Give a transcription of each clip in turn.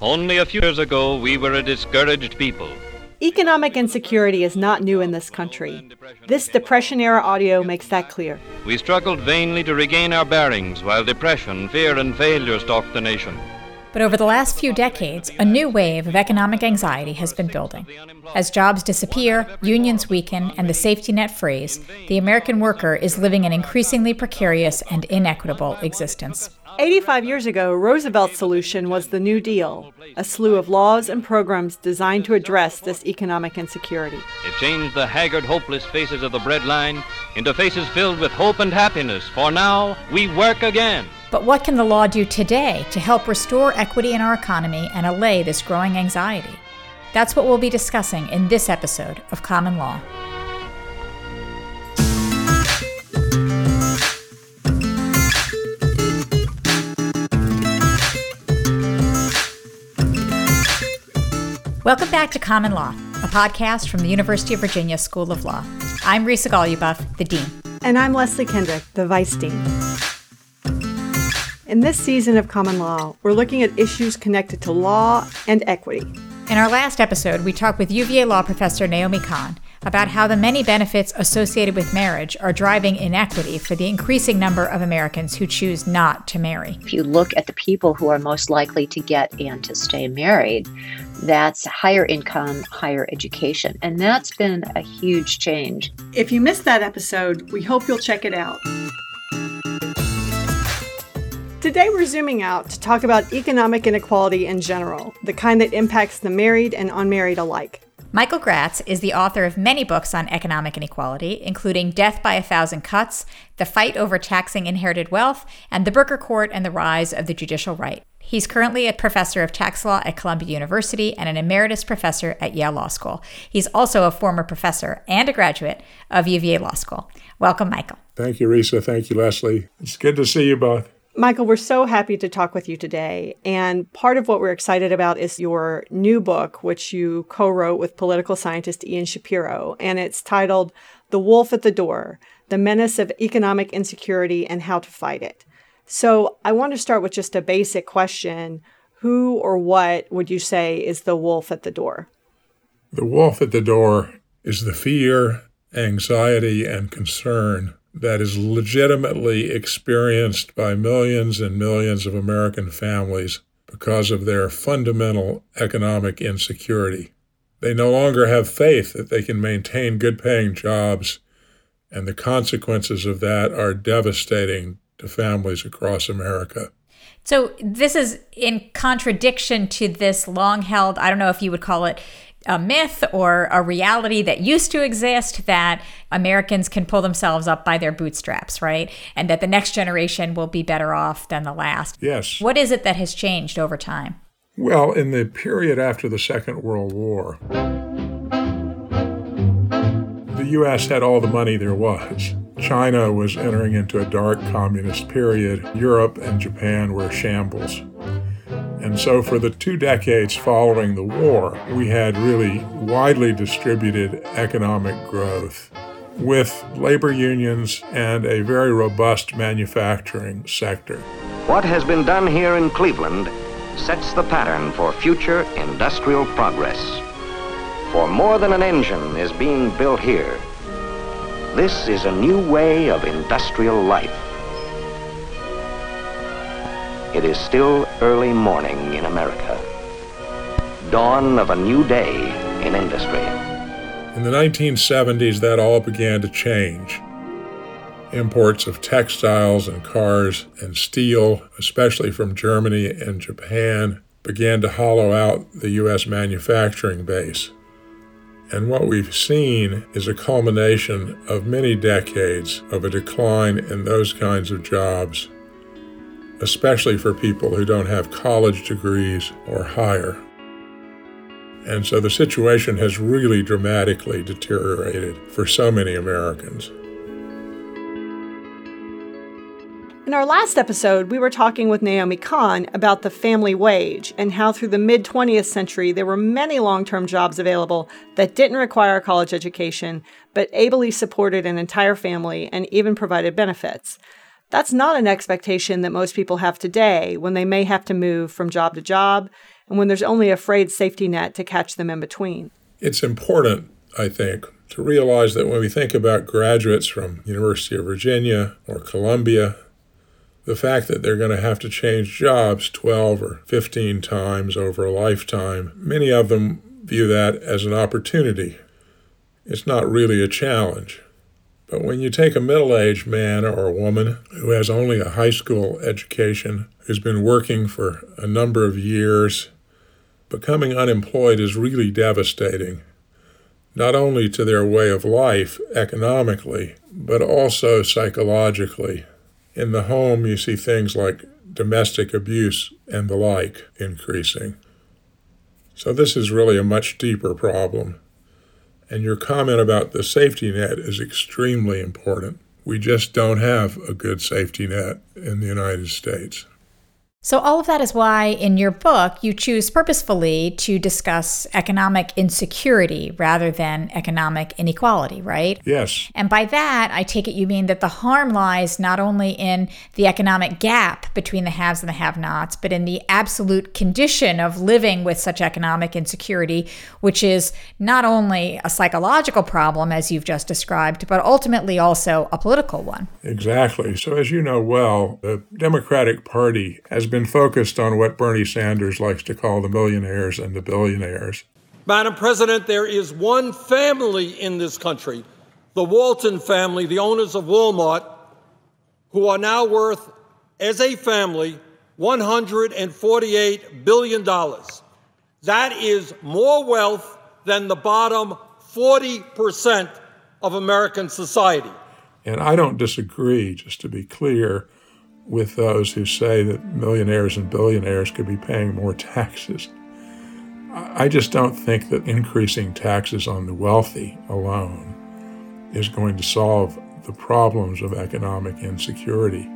Only a few years ago, we were a discouraged people. Economic insecurity is not new in this country. This Depression era audio makes that clear. We struggled vainly to regain our bearings while depression, fear, and failure stalked the nation. But over the last few decades, a new wave of economic anxiety has been building. As jobs disappear, unions weaken, and the safety net freeze, the American worker is living an increasingly precarious and inequitable existence. 85 years ago, Roosevelt's solution was the New Deal, a slew of laws and programs designed to address this economic insecurity. It changed the haggard, hopeless faces of the breadline into faces filled with hope and happiness, for now we work again. But what can the law do today to help restore equity in our economy and allay this growing anxiety? That's what we'll be discussing in this episode of Common Law. Welcome back to Common Law, a podcast from the University of Virginia School of Law. I'm Risa Goluboff, the Dean. And I'm Leslie Kendrick, the Vice Dean. In this season of Common Law, we're looking at issues connected to law and equity. In our last episode, we talked with UVA law professor Naomi Cahn about how the many benefits associated with marriage are driving inequity for the increasing number of Americans who choose not to marry. If you look at the people who are most likely to get and to stay married, that's higher income, higher education. And that's been a huge change. If you missed that episode, we hope you'll check it out. Today, we're zooming out to talk about economic inequality in general, the kind that impacts the married and unmarried alike. Michael Graetz is the author of many books on economic inequality, including Death by a Thousand Cuts, The Fight Over Taxing Inherited Wealth, and The Burger Court and the Rise of the Judicial Right. He's currently a professor of tax law at Columbia University and an emeritus professor at Yale Law School. He's also a former professor and a graduate of UVA Law School. Welcome, Michael. Thank you, Risa. Thank you, Leslie. It's good to see you both. Michael, we're so happy to talk with you today. And part of what we're excited about is your new book, which you co wrote with political scientist Ian Shapiro. And it's titled The Wolf at the Door The Menace of Economic Insecurity and How to Fight It. So I want to start with just a basic question Who or what would you say is the wolf at the door? The wolf at the door is the fear, anxiety, and concern that is legitimately experienced by millions and millions of American families because of their fundamental economic insecurity. They no longer have faith that they can maintain good paying jobs, and the consequences of that are devastating to families across America. So, this is in contradiction to this long held, I don't know if you would call it a myth or a reality that used to exist that Americans can pull themselves up by their bootstraps, right? And that the next generation will be better off than the last. Yes. What is it that has changed over time? Well, in the period after the Second World War, the U.S. had all the money there was. China was entering into a dark communist period. Europe and Japan were shambles. And so, for the two decades following the war, we had really widely distributed economic growth with labor unions and a very robust manufacturing sector. What has been done here in Cleveland sets the pattern for future industrial progress. For more than an engine is being built here. This is a new way of industrial life. It is still early morning in America. Dawn of a new day in industry. In the 1970s, that all began to change. Imports of textiles and cars and steel, especially from Germany and Japan, began to hollow out the U.S. manufacturing base. And what we've seen is a culmination of many decades of a decline in those kinds of jobs especially for people who don't have college degrees or higher. And so the situation has really dramatically deteriorated for so many Americans. In our last episode, we were talking with Naomi Cahn about the family wage and how through the mid 20th century there were many long term jobs available that didn't require a college education, but ably supported an entire family and even provided benefits. That's not an expectation that most people have today when they may have to move from job to job and when there's only a frayed safety net to catch them in between. It's important, I think, to realize that when we think about graduates from University of Virginia or Columbia, the fact that they're going to have to change jobs 12 or 15 times over a lifetime, many of them view that as an opportunity. It's not really a challenge. But when you take a middle aged man or a woman who has only a high school education, who's been working for a number of years, becoming unemployed is really devastating, not only to their way of life economically, but also psychologically. In the home, you see things like domestic abuse and the like increasing. So, this is really a much deeper problem. And your comment about the safety net is extremely important. We just don't have a good safety net in the United States. So, all of that is why in your book you choose purposefully to discuss economic insecurity rather than economic inequality, right? Yes. And by that, I take it you mean that the harm lies not only in the economic gap between the haves and the have nots, but in the absolute condition of living with such economic insecurity, which is not only a psychological problem, as you've just described, but ultimately also a political one. Exactly. So, as you know well, the Democratic Party has been focused on what Bernie Sanders likes to call the millionaires and the billionaires. Madam President, there is one family in this country, the Walton family, the owners of Walmart, who are now worth, as a family, $148 billion. That is more wealth than the bottom 40% of American society. And I don't disagree, just to be clear with those who say that millionaires and billionaires could be paying more taxes. I just don't think that increasing taxes on the wealthy alone is going to solve the problems of economic insecurity.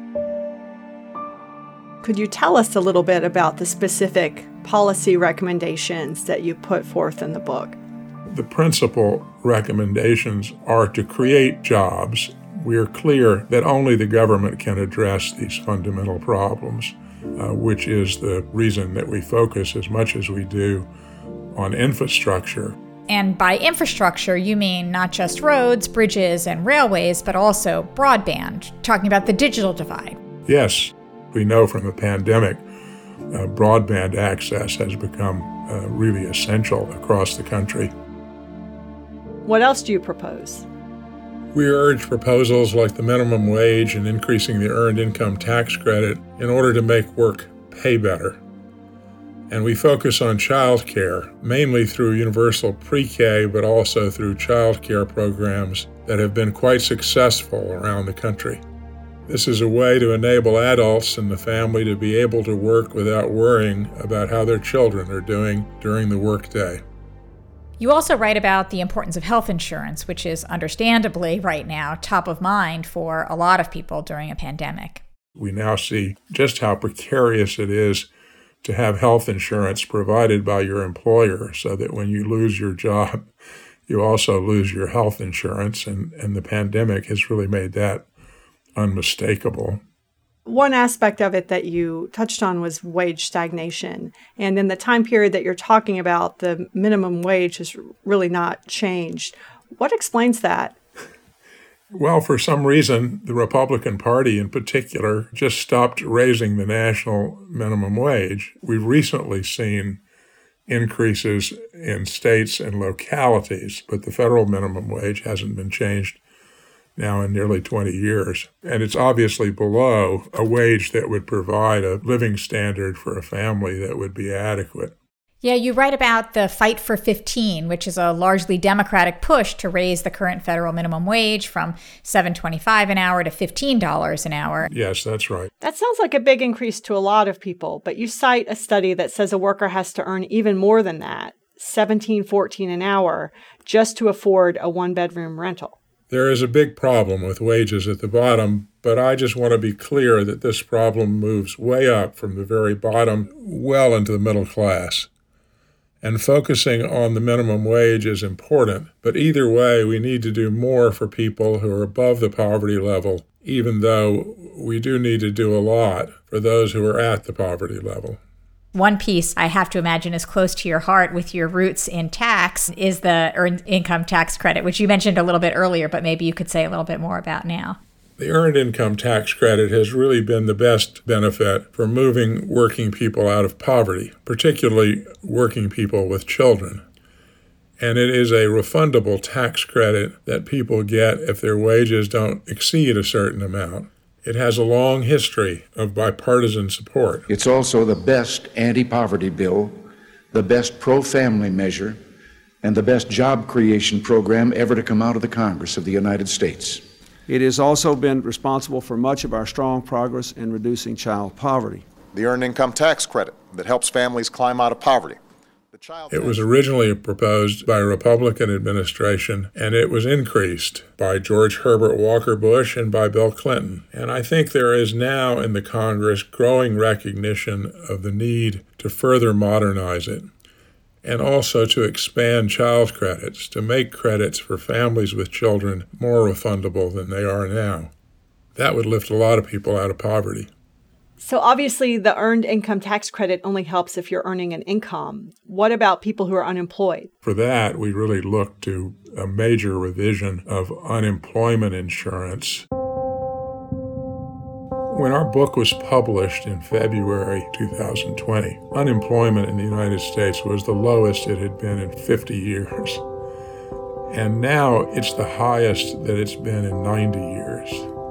Could you tell us a little bit about the specific policy recommendations that you put forth in the book? The principal recommendations are to create jobs we are clear that only the government can address these fundamental problems, uh, which is the reason that we focus as much as we do on infrastructure. And by infrastructure, you mean not just roads, bridges, and railways, but also broadband, talking about the digital divide. Yes, we know from the pandemic, uh, broadband access has become uh, really essential across the country. What else do you propose? We urge proposals like the minimum wage and increasing the earned income tax credit in order to make work pay better. And we focus on child care, mainly through universal pre K, but also through child care programs that have been quite successful around the country. This is a way to enable adults in the family to be able to work without worrying about how their children are doing during the workday. You also write about the importance of health insurance, which is understandably right now top of mind for a lot of people during a pandemic. We now see just how precarious it is to have health insurance provided by your employer so that when you lose your job, you also lose your health insurance. And, and the pandemic has really made that unmistakable. One aspect of it that you touched on was wage stagnation. And in the time period that you're talking about, the minimum wage has really not changed. What explains that? Well, for some reason, the Republican Party in particular just stopped raising the national minimum wage. We've recently seen increases in states and localities, but the federal minimum wage hasn't been changed now in nearly 20 years. And it's obviously below a wage that would provide a living standard for a family that would be adequate. Yeah, you write about the Fight for 15, which is a largely democratic push to raise the current federal minimum wage from 7.25 an hour to $15 an hour. Yes, that's right. That sounds like a big increase to a lot of people, but you cite a study that says a worker has to earn even more than that, 17.14 an hour, just to afford a one-bedroom rental. There is a big problem with wages at the bottom, but I just want to be clear that this problem moves way up from the very bottom well into the middle class. And focusing on the minimum wage is important, but either way, we need to do more for people who are above the poverty level, even though we do need to do a lot for those who are at the poverty level. One piece I have to imagine is close to your heart with your roots in tax is the earned income tax credit, which you mentioned a little bit earlier, but maybe you could say a little bit more about now. The Earned Income Tax Credit has really been the best benefit for moving working people out of poverty, particularly working people with children. And it is a refundable tax credit that people get if their wages don't exceed a certain amount. It has a long history of bipartisan support. It's also the best anti poverty bill, the best pro family measure, and the best job creation program ever to come out of the Congress of the United States. It has also been responsible for much of our strong progress in reducing child poverty. The Earned Income Tax Credit that helps families climb out of poverty. It was originally proposed by a Republican administration, and it was increased by George Herbert Walker Bush and by Bill Clinton. And I think there is now in the Congress growing recognition of the need to further modernize it and also to expand child credits, to make credits for families with children more refundable than they are now. That would lift a lot of people out of poverty. So, obviously, the earned income tax credit only helps if you're earning an income. What about people who are unemployed? For that, we really look to a major revision of unemployment insurance. When our book was published in February 2020, unemployment in the United States was the lowest it had been in 50 years. And now it's the highest that it's been in 90 years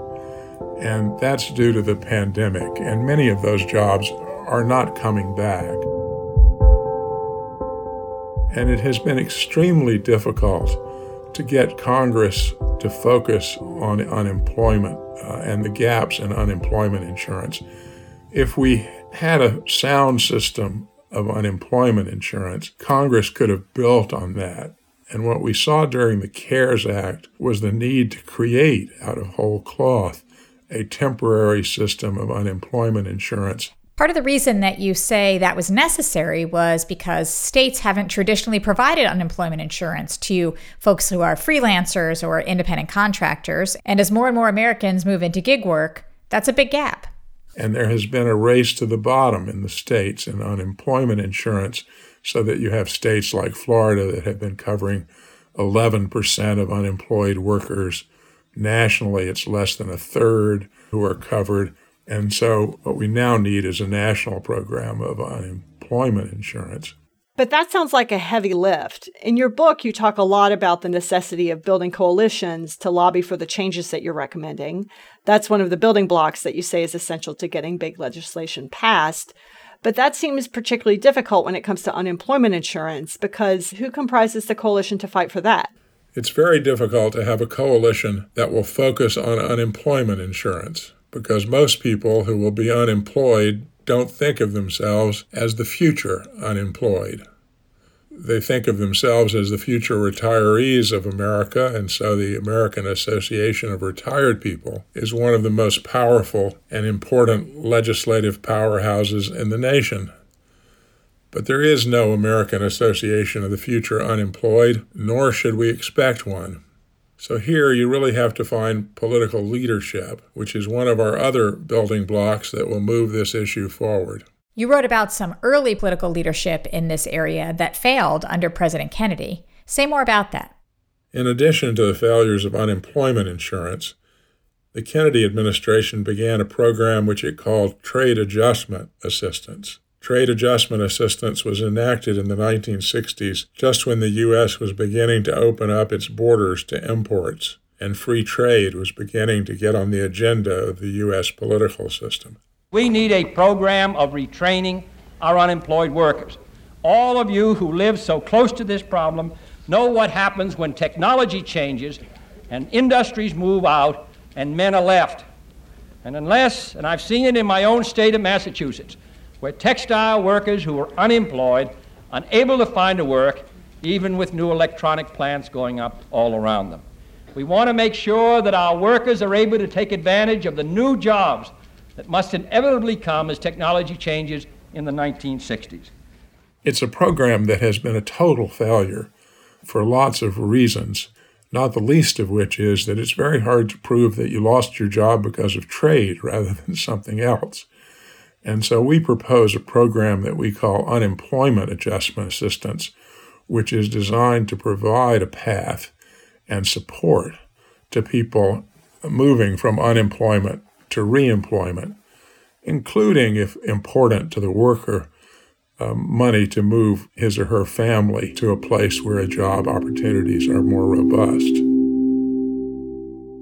and that's due to the pandemic, and many of those jobs are not coming back. And it has been extremely difficult to get Congress to focus on unemployment uh, and the gaps in unemployment insurance. If we had a sound system of unemployment insurance, Congress could have built on that. And what we saw during the CARES Act was the need to create out of whole cloth a temporary system of unemployment insurance. Part of the reason that you say that was necessary was because states haven't traditionally provided unemployment insurance to folks who are freelancers or independent contractors. And as more and more Americans move into gig work, that's a big gap. And there has been a race to the bottom in the states in unemployment insurance, so that you have states like Florida that have been covering 11% of unemployed workers Nationally, it's less than a third who are covered. And so, what we now need is a national program of unemployment insurance. But that sounds like a heavy lift. In your book, you talk a lot about the necessity of building coalitions to lobby for the changes that you're recommending. That's one of the building blocks that you say is essential to getting big legislation passed. But that seems particularly difficult when it comes to unemployment insurance because who comprises the coalition to fight for that? It's very difficult to have a coalition that will focus on unemployment insurance because most people who will be unemployed don't think of themselves as the future unemployed. They think of themselves as the future retirees of America, and so the American Association of Retired People is one of the most powerful and important legislative powerhouses in the nation. But there is no American Association of the Future Unemployed, nor should we expect one. So here you really have to find political leadership, which is one of our other building blocks that will move this issue forward. You wrote about some early political leadership in this area that failed under President Kennedy. Say more about that. In addition to the failures of unemployment insurance, the Kennedy administration began a program which it called Trade Adjustment Assistance. Trade adjustment assistance was enacted in the 1960s just when the U.S. was beginning to open up its borders to imports, and free trade was beginning to get on the agenda of the U.S. political system. We need a program of retraining our unemployed workers. All of you who live so close to this problem know what happens when technology changes and industries move out and men are left. And unless, and I've seen it in my own state of Massachusetts, where textile workers who were unemployed, unable to find a work, even with new electronic plants going up all around them. We want to make sure that our workers are able to take advantage of the new jobs that must inevitably come as technology changes in the 1960s. It's a program that has been a total failure for lots of reasons, not the least of which is that it's very hard to prove that you lost your job because of trade rather than something else. And so we propose a program that we call Unemployment Adjustment Assistance, which is designed to provide a path and support to people moving from unemployment to reemployment, including, if important to the worker, uh, money to move his or her family to a place where job opportunities are more robust.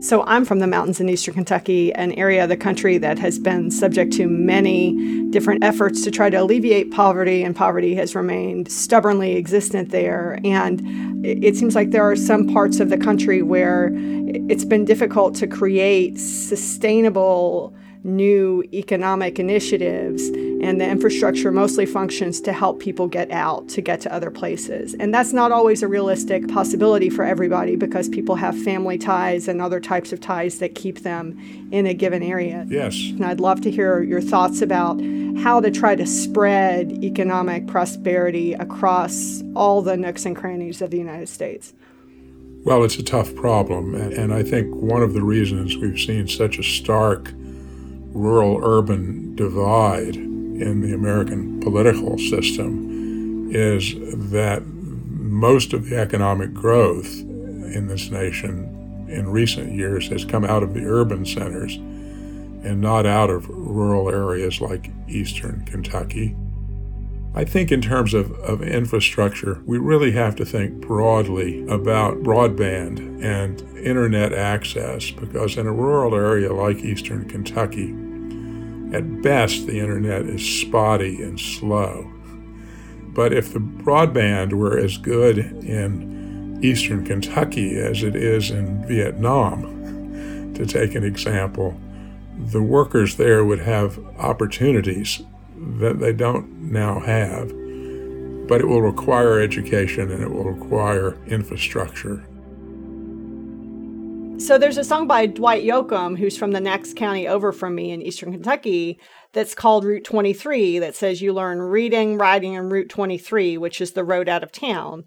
So, I'm from the mountains in eastern Kentucky, an area of the country that has been subject to many different efforts to try to alleviate poverty, and poverty has remained stubbornly existent there. And it seems like there are some parts of the country where it's been difficult to create sustainable new economic initiatives, and the infrastructure mostly functions to help people get out, to get to other places. And that's not always a realistic possibility for everybody because people have family ties and other types of ties that keep them in a given area. Yes. And I'd love to hear your thoughts about how to try to spread economic prosperity across all the nooks and crannies of the United States. Well, it's a tough problem, and I think one of the reasons we've seen such a stark rural urban divide in the American political system is that most of the economic growth in this nation in recent years has come out of the urban centers and not out of rural areas like eastern Kentucky. I think, in terms of, of infrastructure, we really have to think broadly about broadband and internet access because, in a rural area like eastern Kentucky, at best the internet is spotty and slow. But if the broadband were as good in eastern Kentucky as it is in Vietnam, to take an example, the workers there would have opportunities that they don't now have. But it will require education and it will require infrastructure. So there's a song by Dwight Yoakam, who's from the next county over from me in eastern Kentucky, that's called Route 23 that says you learn reading, writing, and Route 23, which is the road out of town.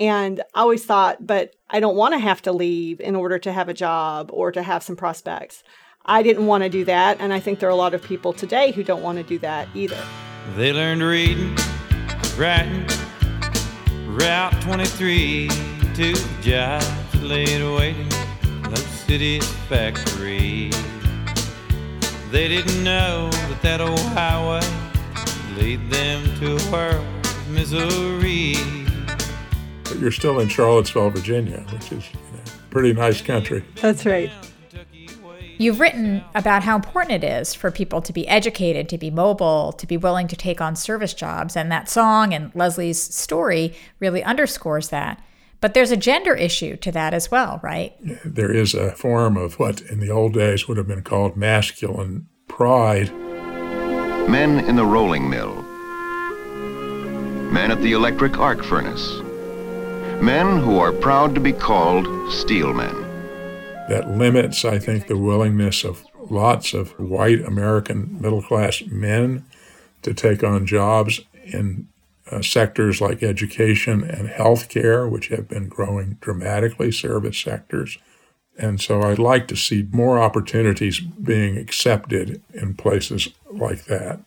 And I always thought, but I don't want to have to leave in order to have a job or to have some prospects. I didn't want to do that, and I think there are a lot of people today who don't want to do that either. They learned reading, writing, Route 23 to jobs laid waiting, those cities factory. They didn't know that that old highway lead them to a world of misery. But you're still in Charlottesville, Virginia, which is you know, pretty nice country. That's right. You've written about how important it is for people to be educated, to be mobile, to be willing to take on service jobs. And that song and Leslie's story really underscores that. But there's a gender issue to that as well, right? There is a form of what in the old days would have been called masculine pride. Men in the rolling mill. Men at the electric arc furnace. Men who are proud to be called steelmen that limits, I think, the willingness of lots of white American middle class men to take on jobs in uh, sectors like education and healthcare, which have been growing dramatically, service sectors. And so I'd like to see more opportunities being accepted in places like that.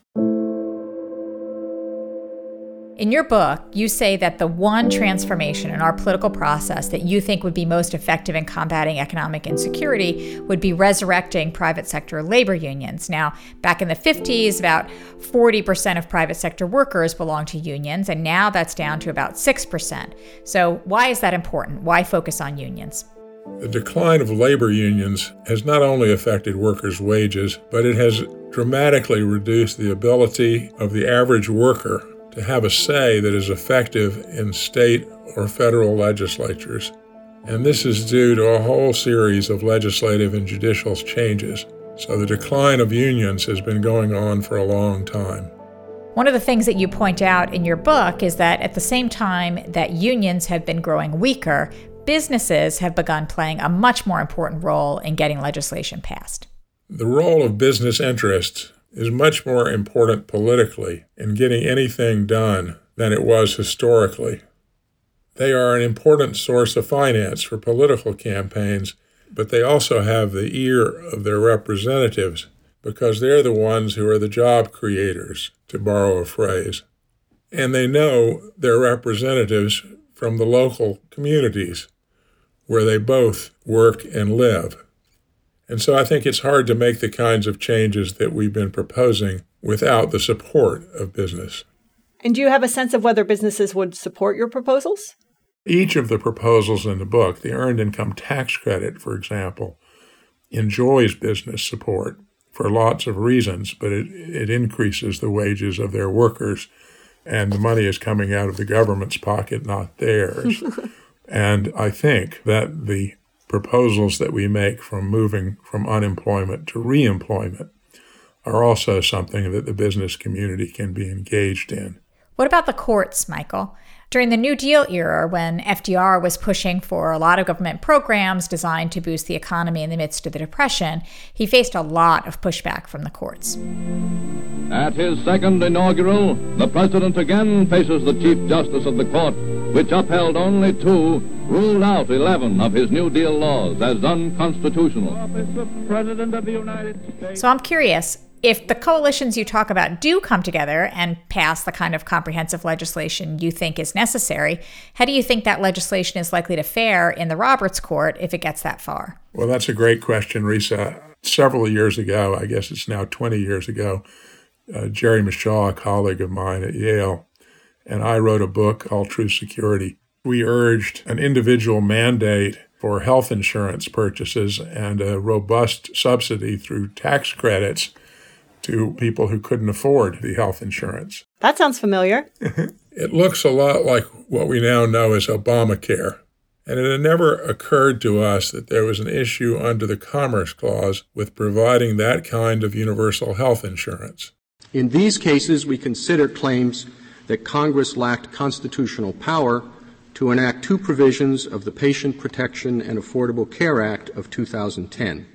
In your book, you say that the one transformation in our political process that you think would be most effective in combating economic insecurity would be resurrecting private sector labor unions. Now, back in the 50s, about 40% of private sector workers belonged to unions, and now that's down to about 6%. So, why is that important? Why focus on unions? The decline of labor unions has not only affected workers' wages, but it has dramatically reduced the ability of the average worker to have a say that is effective in state or federal legislatures. And this is due to a whole series of legislative and judicial changes. So the decline of unions has been going on for a long time. One of the things that you point out in your book is that at the same time that unions have been growing weaker, businesses have begun playing a much more important role in getting legislation passed. The role of business interests is much more important politically in getting anything done than it was historically. They are an important source of finance for political campaigns, but they also have the ear of their representatives because they're the ones who are the job creators, to borrow a phrase. And they know their representatives from the local communities where they both work and live. And so I think it's hard to make the kinds of changes that we've been proposing without the support of business. And do you have a sense of whether businesses would support your proposals? Each of the proposals in the book, the Earned Income Tax Credit, for example, enjoys business support for lots of reasons, but it, it increases the wages of their workers, and the money is coming out of the government's pocket, not theirs. and I think that the proposals that we make from moving from unemployment to reemployment are also something that the business community can be engaged in. What about the courts, Michael? During the New Deal era, when FDR was pushing for a lot of government programs designed to boost the economy in the midst of the Depression, he faced a lot of pushback from the courts. At his second inaugural, the president again faces the Chief Justice of the court, which upheld only two, ruled out 11 of his New Deal laws as unconstitutional. So I'm curious if the coalitions you talk about do come together and pass the kind of comprehensive legislation you think is necessary, how do you think that legislation is likely to fare in the Roberts Court if it gets that far? Well, that's a great question, Risa. Several years ago, I guess it's now 20 years ago, uh, Jerry Mashaw, a colleague of mine at Yale, and I wrote a book called True Security. We urged an individual mandate for health insurance purchases and a robust subsidy through tax credits to people who couldn't afford the health insurance. That sounds familiar. it looks a lot like what we now know as Obamacare. And it had never occurred to us that there was an issue under the Commerce Clause with providing that kind of universal health insurance. In these cases, we consider claims that Congress lacked constitutional power to enact two provisions of the Patient Protection and Affordable Care Act of 2010.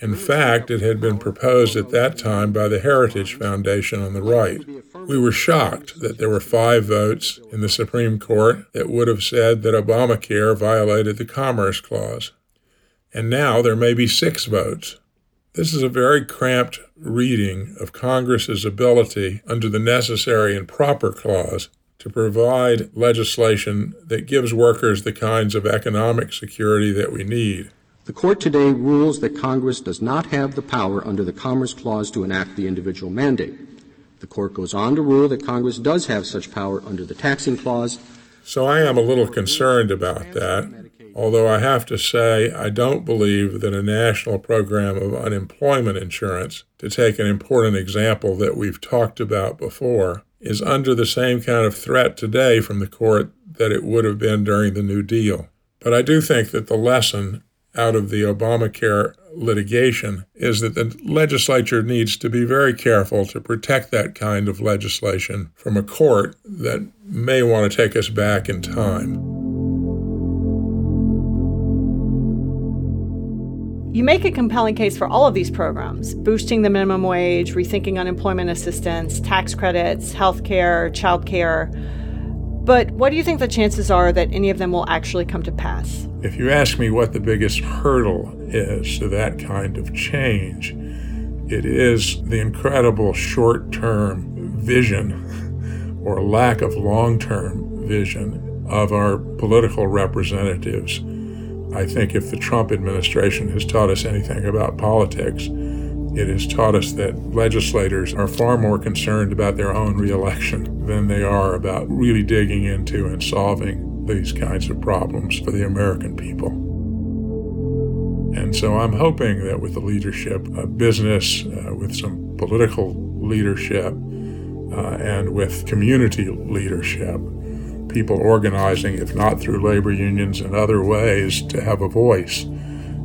In fact, it had been proposed at that time by the Heritage Foundation on the right. We were shocked that there were five votes in the Supreme Court that would have said that Obamacare violated the Commerce Clause. And now there may be six votes. This is a very cramped reading of Congress's ability under the necessary and proper clause to provide legislation that gives workers the kinds of economic security that we need. The Court today rules that Congress does not have the power under the Commerce Clause to enact the individual mandate. The Court goes on to rule that Congress does have such power under the Taxing Clause. So I am a little concerned about that, although I have to say I don't believe that a national program of unemployment insurance, to take an important example that we've talked about before, is under the same kind of threat today from the Court that it would have been during the New Deal. But I do think that the lesson out of the Obamacare litigation is that the legislature needs to be very careful to protect that kind of legislation from a court that may want to take us back in time. You make a compelling case for all of these programs boosting the minimum wage, rethinking unemployment assistance, tax credits, health care, child care. But what do you think the chances are that any of them will actually come to pass? If you ask me what the biggest hurdle is to that kind of change, it is the incredible short term vision or lack of long term vision of our political representatives. I think if the Trump administration has taught us anything about politics, it has taught us that legislators are far more concerned about their own reelection than they are about really digging into and solving these kinds of problems for the American people. And so I'm hoping that with the leadership of business, uh, with some political leadership, uh, and with community leadership, people organizing, if not through labor unions and other ways, to have a voice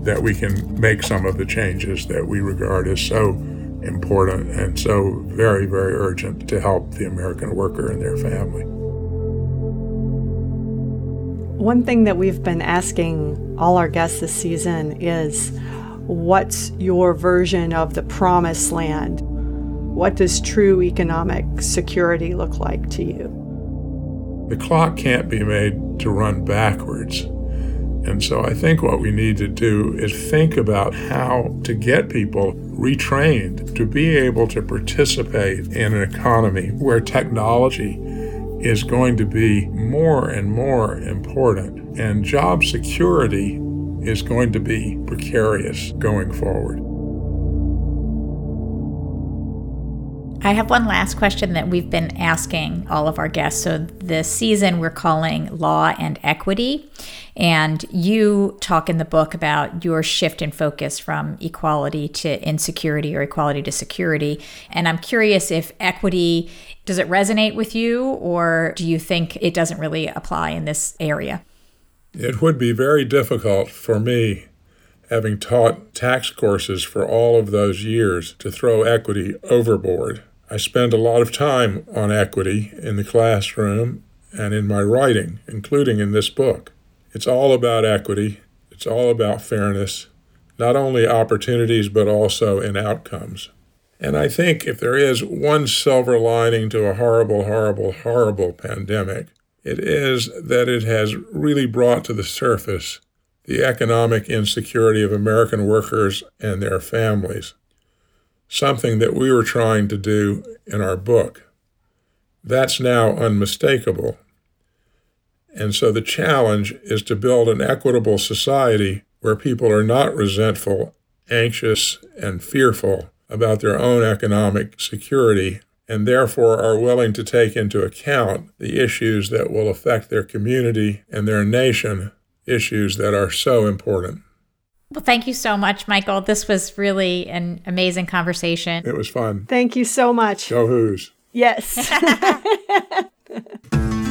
that we can make some of the changes that we regard as so important and so very, very urgent to help the American worker and their family. One thing that we've been asking all our guests this season is what's your version of the promised land? What does true economic security look like to you? The clock can't be made to run backwards And so I think what we need to do is think about how to get people retrained to be able to participate in an economy where technology is going to be more and more important, and job security is going to be precarious going forward. I have one last question that we've been asking all of our guests. So, this season we're calling Law and Equity. And you talk in the book about your shift in focus from equality to insecurity or equality to security. And I'm curious if equity does it resonate with you, or do you think it doesn't really apply in this area? It would be very difficult for me, having taught tax courses for all of those years, to throw equity overboard. I spend a lot of time on equity in the classroom and in my writing, including in this book. It's all about equity, it's all about fairness, not only opportunities, but also in outcomes. And I think if there is one silver lining to a horrible, horrible, horrible pandemic, it is that it has really brought to the surface the economic insecurity of American workers and their families something that we were trying to do in our book. That's now unmistakable. And so the challenge is to build an equitable society where people are not resentful, anxious, and fearful about their own economic security, and therefore are willing to take into account the issues that will affect their community and their nation, issues that are so important. Well, thank you so much, Michael. This was really an amazing conversation. It was fun. Thank you so much. Go Hoos. Yes.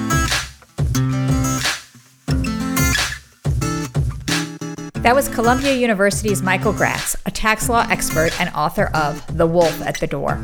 That was Columbia University's Michael Graetz, a tax law expert and author of The Wolf at the Door.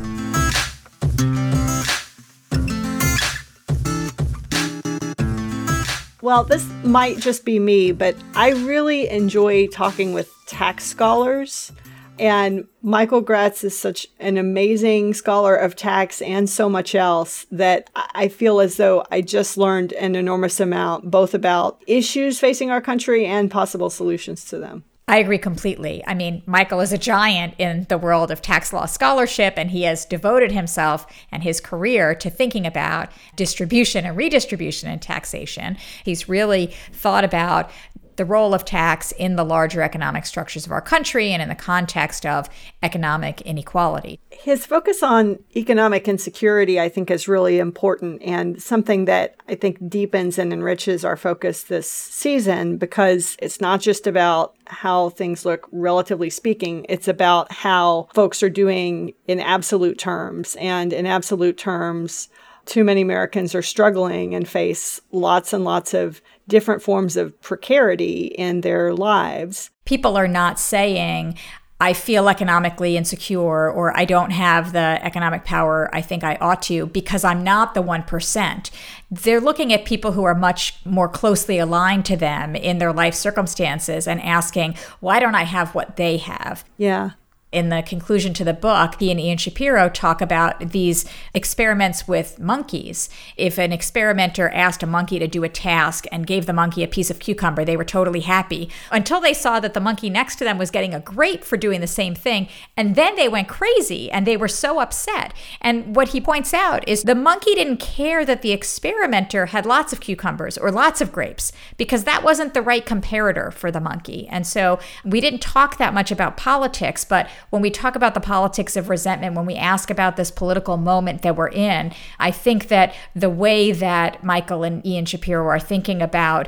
Well, this might just be me, but I really enjoy talking with tax scholars. And Michael Graetz is such an amazing scholar of tax and so much else that I feel as though I just learned an enormous amount, both about issues facing our country and possible solutions to them. I agree completely. I mean, Michael is a giant in the world of tax law scholarship, and he has devoted himself and his career to thinking about distribution and redistribution and taxation. He's really thought about the role of tax in the larger economic structures of our country and in the context of economic inequality. His focus on economic insecurity, I think, is really important and something that I think deepens and enriches our focus this season because it's not just about how things look relatively speaking, it's about how folks are doing in absolute terms. And in absolute terms, too many Americans are struggling and face lots and lots of different forms of precarity in their lives. People are not saying, I feel economically insecure or I don't have the economic power I think I ought to because I'm not the 1%. They're looking at people who are much more closely aligned to them in their life circumstances and asking, why don't I have what they have? Yeah in the conclusion to the book, he and Ian Shapiro talk about these experiments with monkeys. If an experimenter asked a monkey to do a task and gave the monkey a piece of cucumber, they were totally happy until they saw that the monkey next to them was getting a grape for doing the same thing. And then they went crazy and they were so upset. And what he points out is the monkey didn't care that the experimenter had lots of cucumbers or lots of grapes because that wasn't the right comparator for the monkey. And so we didn't talk that much about politics, but when we talk about the politics of resentment, when we ask about this political moment that we're in, I think that the way that Michael and Ian Shapiro are thinking about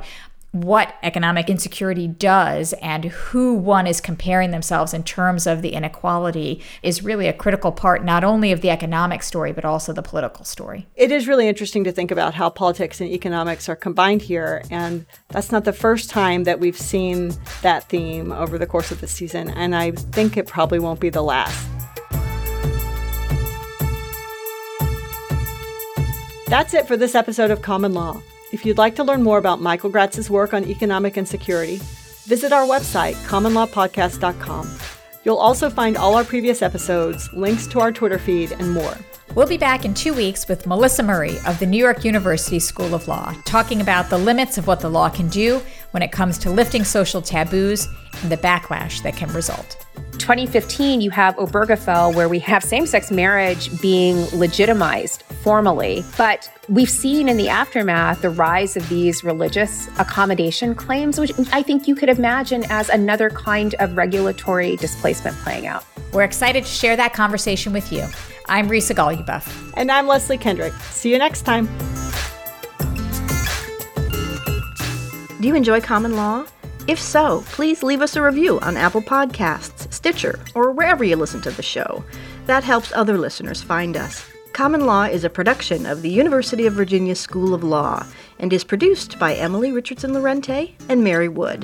what economic insecurity does and who one is comparing themselves in terms of the inequality is really a critical part not only of the economic story but also the political story. It is really interesting to think about how politics and economics are combined here and that's not the first time that we've seen that theme over the course of the season and I think it probably won't be the last. That's it for this episode of Common Law. If you'd like to learn more about Michael Graetz's work on economic insecurity, visit our website, commonlawpodcast.com. You'll also find all our previous episodes, links to our Twitter feed, and more. We'll be back in two weeks with Melissa Murray of the New York University School of Law, talking about the limits of what the law can do when it comes to lifting social taboos and the backlash that can result. 2015, you have Obergefell, where we have same sex marriage being legitimized formally. But we've seen in the aftermath the rise of these religious accommodation claims, which I think you could imagine as another kind of regulatory displacement playing out. We're excited to share that conversation with you. I'm Risa Goluboff. And I'm Leslie Kendrick. See you next time. Do you enjoy common law? If so, please leave us a review on Apple Podcasts, Stitcher, or wherever you listen to the show. That helps other listeners find us. Common Law is a production of the University of Virginia School of Law and is produced by Emily Richardson Lorente and Mary Wood.